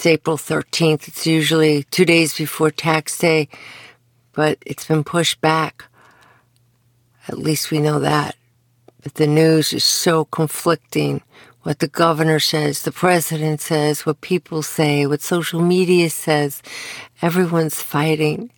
It's April 13th. It's usually two days before tax day, but it's been pushed back. At least we know that. But the news is so conflicting. What the governor says, the president says, what people say, what social media says. Everyone's fighting.